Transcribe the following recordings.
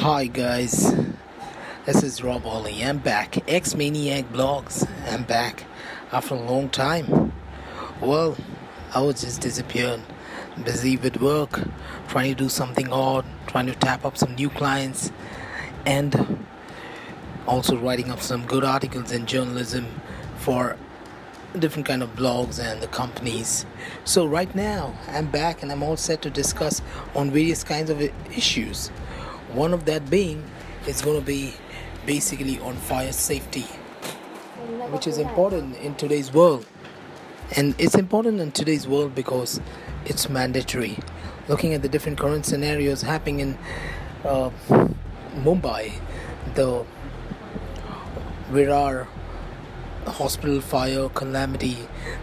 Hi guys, this is Rob Ollie. I'm back. Ex Maniac Blogs. I'm back after a long time. Well, I was just disappeared, busy with work, trying to do something odd, trying to tap up some new clients, and also writing up some good articles in journalism for different kind of blogs and the companies. So right now I'm back and I'm all set to discuss on various kinds of issues. One of that being is going to be basically on fire safety, which is important in today's world. And it's important in today's world because it's mandatory. Looking at the different current scenarios happening in uh, Mumbai, the Virar hospital fire calamity,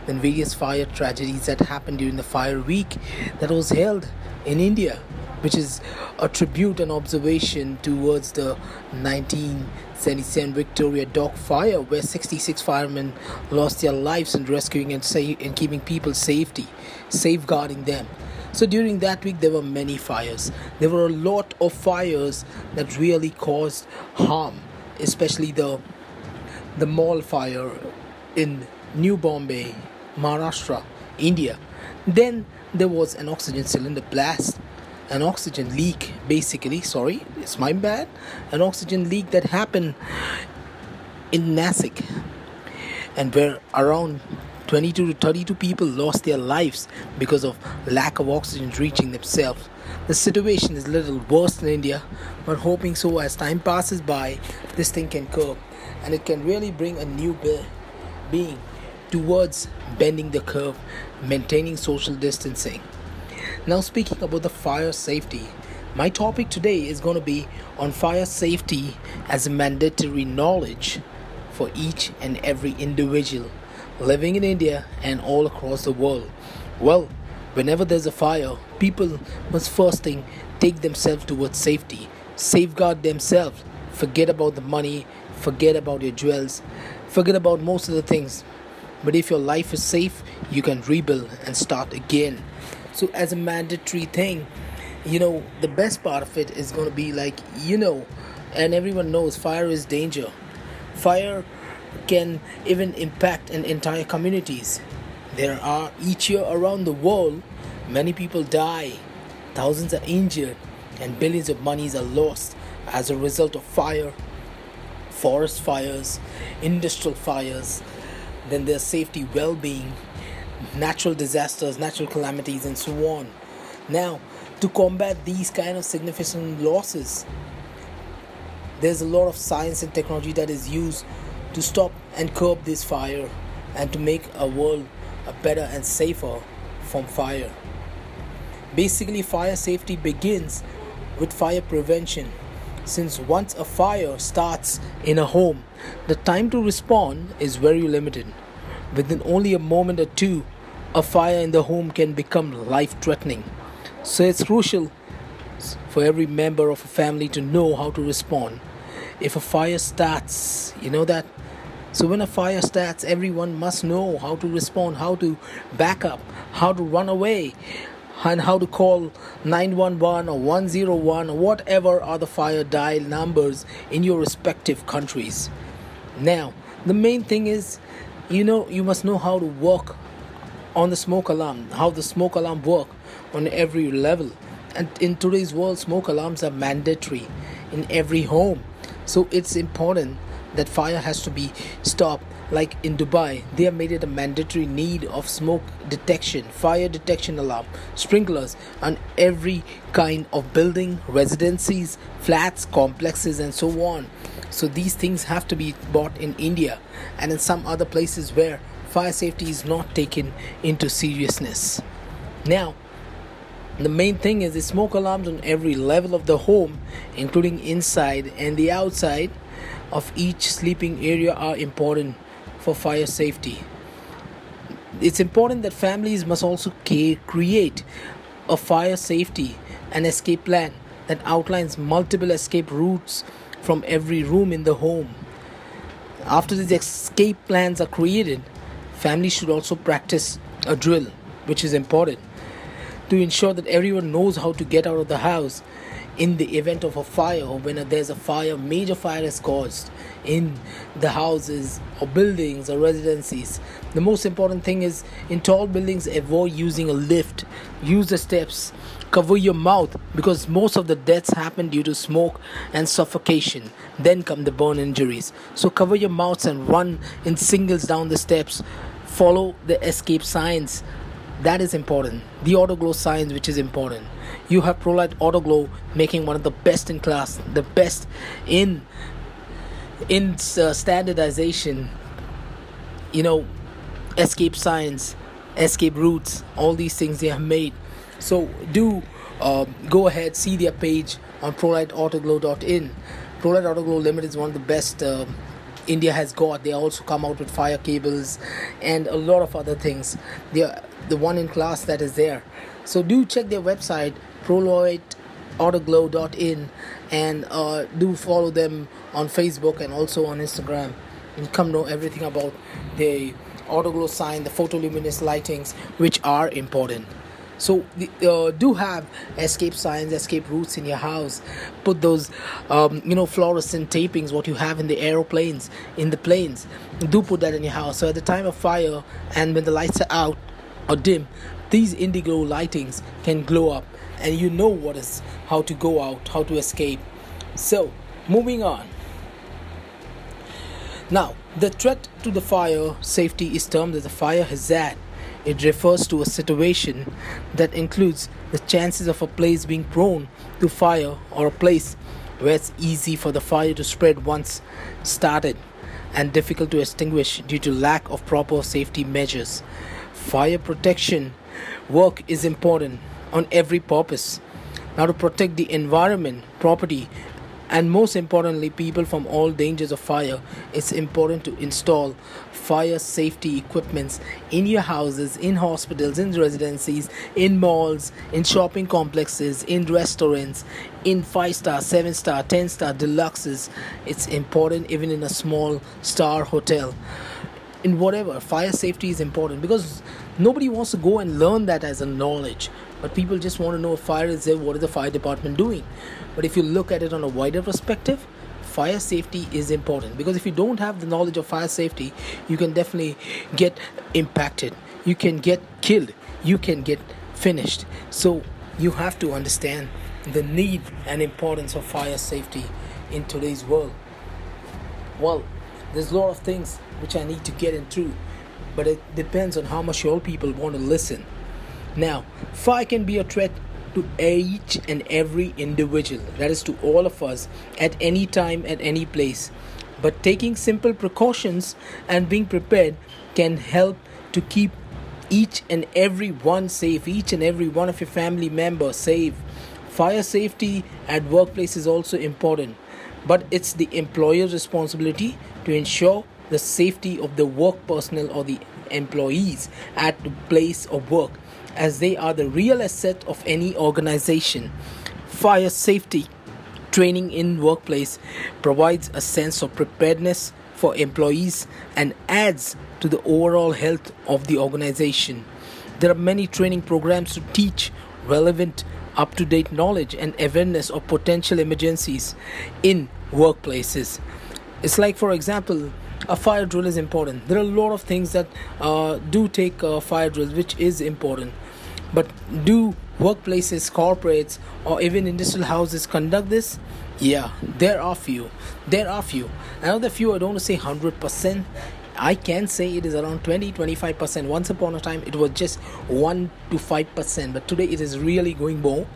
then various fire tragedies that happened during the fire week that was held in India, which is a tribute and observation towards the 1977 Victoria Dock fire, where 66 firemen lost their lives in rescuing and, sa- and keeping people safety, safeguarding them. So during that week, there were many fires. There were a lot of fires that really caused harm, especially the the mall fire in New Bombay, Maharashtra, India. Then there was an oxygen cylinder blast, an oxygen leak, basically. Sorry, it's my bad. An oxygen leak that happened in Nasik, and where around 22 to 32 people lost their lives because of lack of oxygen reaching themselves. The situation is a little worse in India, but hoping so as time passes by, this thing can curb and it can really bring a new be- being towards bending the curve, maintaining social distancing. Now, speaking about the fire safety, my topic today is going to be on fire safety as a mandatory knowledge for each and every individual living in India and all across the world. Well, whenever there's a fire, people must first thing take themselves towards safety, safeguard themselves, forget about the money, forget about your jewels, forget about most of the things. But if your life is safe, you can rebuild and start again. So, as a mandatory thing, you know, the best part of it is going to be like, you know, and everyone knows fire is danger. Fire can even impact an entire communities. There are each year around the world, many people die, thousands are injured, and billions of monies are lost as a result of fire forest fires, industrial fires, then there's safety, well being, natural disasters, natural calamities, and so on. Now, to combat these kind of significant losses, there's a lot of science and technology that is used to stop and curb this fire and to make a world a better and safer from fire. Basically, fire safety begins with fire prevention since once a fire starts in a home, the time to respond is very limited. Within only a moment or two, a fire in the home can become life threatening. So it's crucial for every member of a family to know how to respond. If a fire starts, you know that. So when a fire starts, everyone must know how to respond, how to back up, how to run away, and how to call 911 or 101 or whatever are the fire dial numbers in your respective countries. Now, the main thing is, you know, you must know how to work on the smoke alarm, how the smoke alarm work on every level. And in today's world, smoke alarms are mandatory in every home. So it's important that fire has to be stopped like in Dubai, they have made it a mandatory need of smoke detection, fire detection alarm, sprinklers on every kind of building, residencies, flats, complexes, and so on. So these things have to be bought in India and in some other places where fire safety is not taken into seriousness. Now, the main thing is the smoke alarms on every level of the home, including inside and the outside of each sleeping area, are important for fire safety. It's important that families must also create a fire safety and escape plan that outlines multiple escape routes from every room in the home. After these escape plans are created, families should also practice a drill, which is important, to ensure that everyone knows how to get out of the house in the event of a fire or when there's a fire, major fire is caused in the houses or buildings or residencies. The most important thing is in tall buildings, avoid using a lift, use the steps, cover your mouth because most of the deaths happen due to smoke and suffocation. Then come the burn injuries. So cover your mouths and run in singles down the steps. Follow the escape signs. That is important. The auto glow signs, which is important you have ProLite Auto Glow making one of the best in class, the best in in uh, standardization. You know, escape signs, escape routes, all these things they have made. So do uh, go ahead, see their page on ProLiteAutoglow.in. ProLite Autoglow Limited is one of the best. Uh, India has got. They also come out with fire cables and a lot of other things. They are the one in class that is there. So do check their website proliteautoglow.in and uh, do follow them on Facebook and also on Instagram and come know everything about the autoglow sign, the photoluminescent lightings, which are important. So uh, do have escape signs, escape routes in your house. Put those, um, you know, fluorescent tapings, what you have in the aeroplanes, in the planes. Do put that in your house. So at the time of fire and when the lights are out or dim, these indigo lightings can glow up and you know what is how to go out, how to escape. So, moving on. Now, the threat to the fire safety is termed as a fire hazard. It refers to a situation that includes the chances of a place being prone to fire or a place where it's easy for the fire to spread once started and difficult to extinguish due to lack of proper safety measures. Fire protection work is important on every purpose. Now, to protect the environment, property, and most importantly, people from all dangers of fire, it's important to install fire safety equipments in your houses, in hospitals, in residencies, in malls, in shopping complexes, in restaurants, in 5 star, 7 star, 10 star deluxes. It's important even in a small star hotel. In whatever, fire safety is important because nobody wants to go and learn that as a knowledge but people just want to know if fire is there what is the fire department doing? But if you look at it on a wider perspective fire safety is important. Because if you don't have the knowledge of fire safety you can definitely get impacted. You can get killed. You can get finished. So you have to understand the need and importance of fire safety in today's world. Well there's a lot of things which i need to get into but it depends on how much all people want to listen now, fire can be a threat to each and every individual, that is, to all of us, at any time, at any place. But taking simple precautions and being prepared can help to keep each and every one safe, each and every one of your family members safe. Fire safety at workplace is also important, but it's the employer's responsibility to ensure the safety of the work personnel or the employees at the place of work as they are the real asset of any organization. Fire safety training in workplace provides a sense of preparedness for employees and adds to the overall health of the organization. There are many training programs to teach relevant up to date knowledge and awareness of potential emergencies in workplaces. It's like, for example, a fire drill is important. There are a lot of things that uh, do take uh, fire drills, which is important. But do workplaces, corporates, or even industrial houses conduct this? Yeah, there are few. There are few. Another few, I don't want to say 100%. I can say it is around 20 25%. Once upon a time, it was just 1 to 5%, but today it is really going more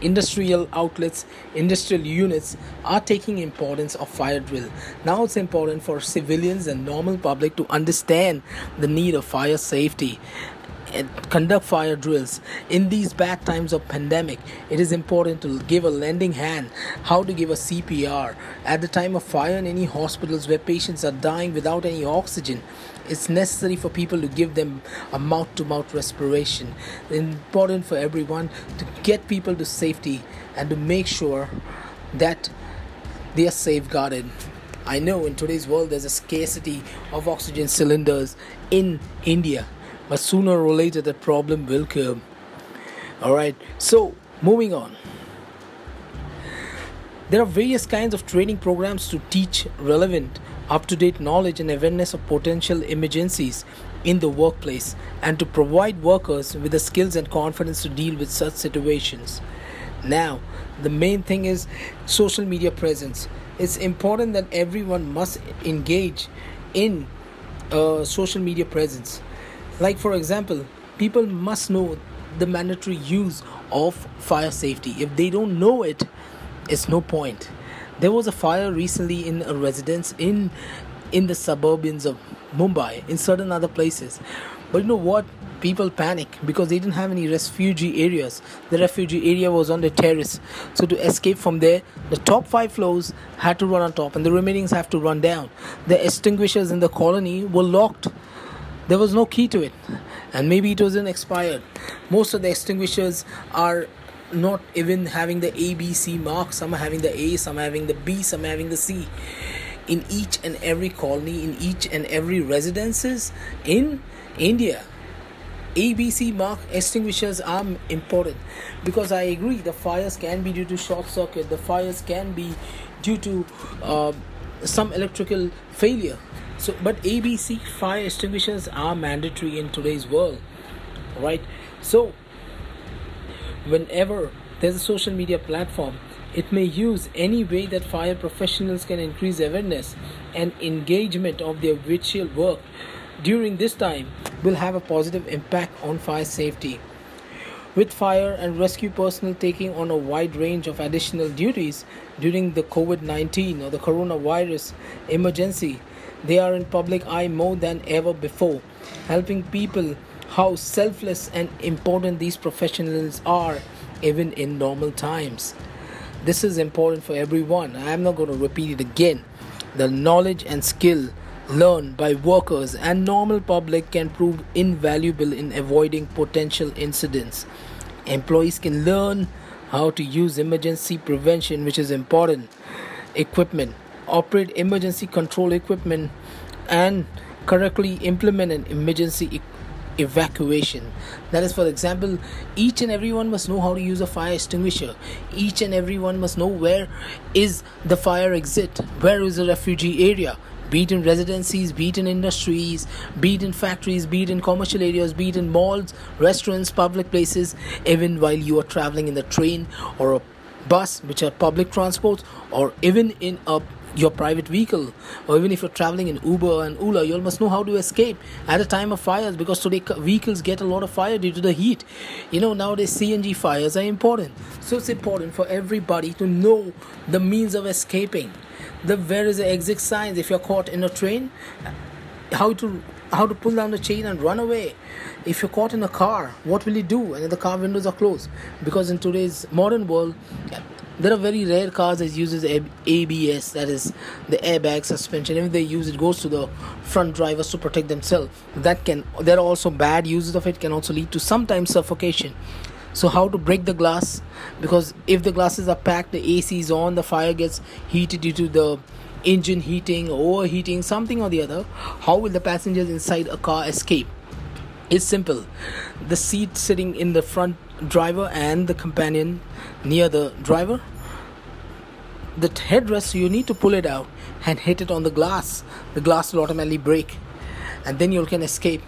industrial outlets industrial units are taking importance of fire drill now it's important for civilians and normal public to understand the need of fire safety conduct fire drills. In these bad times of pandemic it is important to give a lending hand. How to give a cpr at the time of fire in any hospitals where patients are dying without any oxygen it's necessary for people to give them a mouth to mouth respiration. Important for everyone to get people to safety and to make sure that they are safeguarded. I know in today's world there's a scarcity of oxygen cylinders in India but sooner or later that problem will come. Alright, so moving on. There are various kinds of training programs to teach relevant, up to date knowledge and awareness of potential emergencies in the workplace and to provide workers with the skills and confidence to deal with such situations. Now, the main thing is social media presence. It's important that everyone must engage in uh, social media presence. Like, for example, people must know the mandatory use of fire safety. If they don't know it, it's no point. There was a fire recently in a residence in in the suburbs of Mumbai, in certain other places. But you know what? People panic because they didn't have any refugee areas. The refugee area was on the terrace. So to escape from there, the top five floors had to run on top and the remainings have to run down. The extinguishers in the colony were locked. There was no key to it. And maybe it wasn't expired. Most of the extinguishers are not even having the ABC mark. Some are having the A, some are having the B, some are having the C in each and every colony, in each and every residences in India. ABC mark extinguishers are important because I agree the fires can be due to short circuit, the fires can be due to uh, some electrical failure. So, but ABC fire extinguishers are mandatory in today's world, right? So, whenever there's a social media platform it may use any way that fire professionals can increase awareness and engagement of their virtual work during this time will have a positive impact on fire safety. With fire and rescue personnel taking on a wide range of additional duties during the COVID 19 or the coronavirus emergency, they are in public eye more than ever before, helping people how selfless and important these professionals are even in normal times. This is important for everyone. I am not going to repeat it again. The knowledge and skill learned by workers and normal public can prove invaluable in avoiding potential incidents. Employees can learn how to use emergency prevention, which is important, equipment, operate emergency control equipment, and correctly implement an emergency evacuation. That is, for example, each and everyone must know how to use a fire extinguisher. Each and everyone must know where is the fire exit, where is the refugee area. Be it in residencies, be it in industries, be it in factories, be it in commercial areas, be it in malls, restaurants, public places, even while you are traveling in the train or a bus, which are public transports, or even in a your private vehicle or even if you're traveling in uber and ola you must know how to escape at a time of fires because today vehicles get a lot of fire due to the heat. You know nowadays cng fires are important. So it's important for everybody to know the means of escaping. The where is the exit signs? If you're caught in a train how to how to pull down the chain and run away. If you're caught in a car what will you do? And the car windows are closed. Because in today's modern world there are very rare cars that uses ABS, that is the airbag suspension. If they use it, goes to the front drivers to protect themselves. That can there are also bad uses of it. Can also lead to sometimes suffocation. So how to break the glass? Because if the glasses are packed, the AC is on, the fire gets heated due to the engine heating, overheating, something or the other. How will the passengers inside a car escape? It's simple. The seat sitting in the front driver and the companion near the driver the headrest you need to pull it out and hit it on the glass. The glass will automatically break and then you can escape.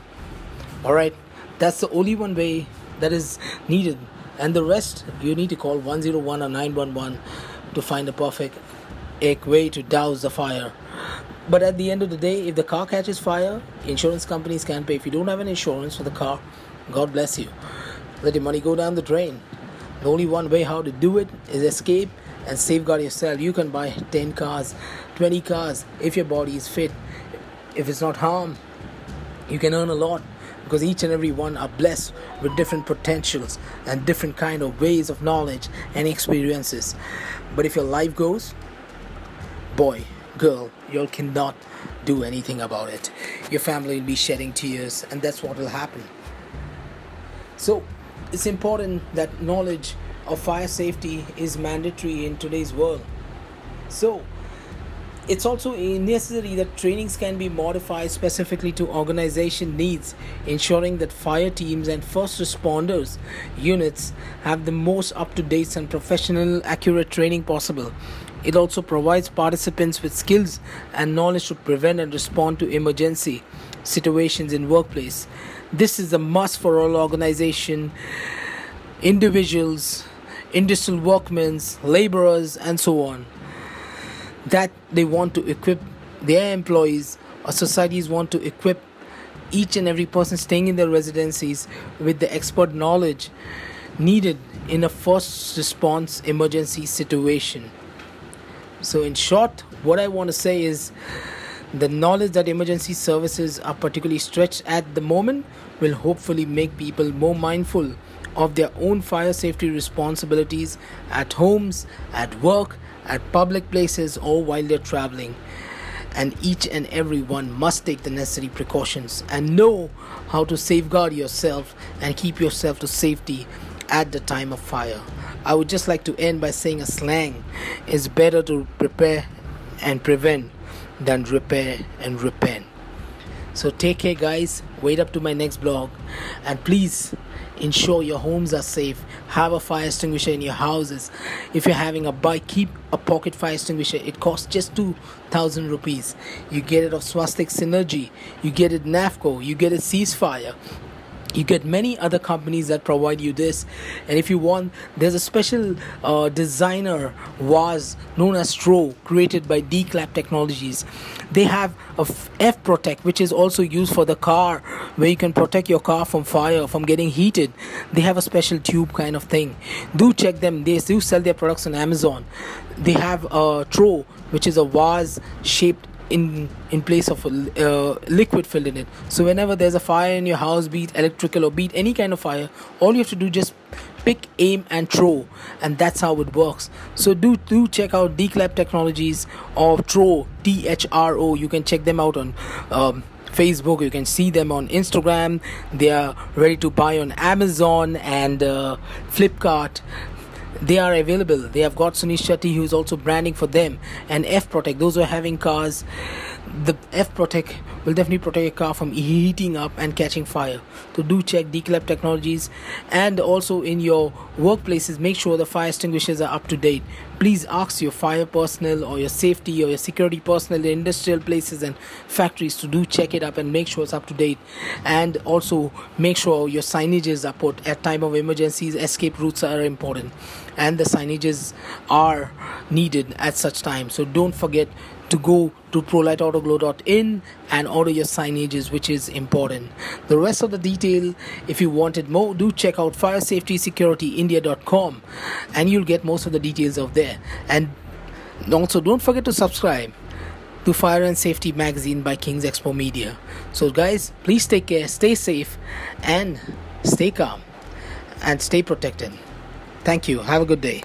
All right? That's the only one way that is needed. And the rest you need to call 101 or 911 to find a perfect way to douse the fire. But at the end of the day if the car catches fire insurance companies can pay. If you don't have an insurance for the car god bless you. Let your money go down the drain. The only one way how to do it is escape and safeguard yourself. You can buy 10 cars, 20 cars if your body is fit. If it's not harm, you can earn a lot because each and every one are blessed with different potentials and different kind of ways of knowledge and experiences. But if your life goes, boy, girl, you cannot do anything about it. Your family will be shedding tears, and that's what will happen. So, it's important that knowledge of fire safety is mandatory in today's world. So, it's also necessary that trainings can be modified specifically to organization needs, ensuring that fire teams and first responders units have the most up to date and professional, accurate training possible. It also provides participants with skills and knowledge to prevent and respond to emergency situations in workplace. This is a must for all organization, individuals, industrial workmen, laborers, and so on. That they want to equip their employees, or societies want to equip each and every person staying in their residencies with the expert knowledge needed in a first response emergency situation. So, in short, what I want to say is the knowledge that emergency services are particularly stretched at the moment will hopefully make people more mindful of their own fire safety responsibilities at homes, at work, at public places, or while they're traveling. And each and every one must take the necessary precautions and know how to safeguard yourself and keep yourself to safety at the time of fire. I would just like to end by saying a slang is better to prepare and prevent than repair and repent. So take care, guys. Wait up to my next blog, and please ensure your homes are safe. Have a fire extinguisher in your houses. If you're having a bike, keep a pocket fire extinguisher. It costs just two thousand rupees. You get it of Swastik Synergy. You get it NAFFCO. You get it Ceasefire you get many other companies that provide you this. And if you want there's a special uh, designer was known as Thro created by D-Clap Technologies. They have a F Protect which is also used for the car where you can protect your car from fire from getting heated. They have a special tube kind of thing. Do check them. They do sell their products on Amazon. They have a Thro which is a vase shaped in in place of a uh, liquid filled in it. So whenever there's a fire in your house be it electrical or be it any kind of fire all you have to do just pick aim and throw. And that's how it works. So do do check out D-Clap technologies or Thro t-h-r-o you can check them out on um, facebook. You can see them on instagram. They are ready to buy on amazon and uh, flipkart they are available. They have got Suniel Shetty who is also branding for them and F Protect. Those who are having cars, the F Protect will definitely protect your car from heating up and catching fire. So do check D-Clap Technologies and also in your workplaces make sure the fire extinguishers are up to date. Please ask your fire personnel or your safety or your security personnel in industrial places and factories to do check it up and make sure it's up to date. And also make sure your signages are put at time of emergencies. Escape routes are important and the signages are needed at such time. So don't forget to go to proliteautoglow.in and order your signages which is important. The rest of the detail if you wanted more do check out firesafetysecurityindia.com and you'll get most of the details of there. And also don't forget to subscribe to fire and safety magazine by kings expo media. So guys please take care stay safe and stay calm and stay protected. Thank you. Have a good day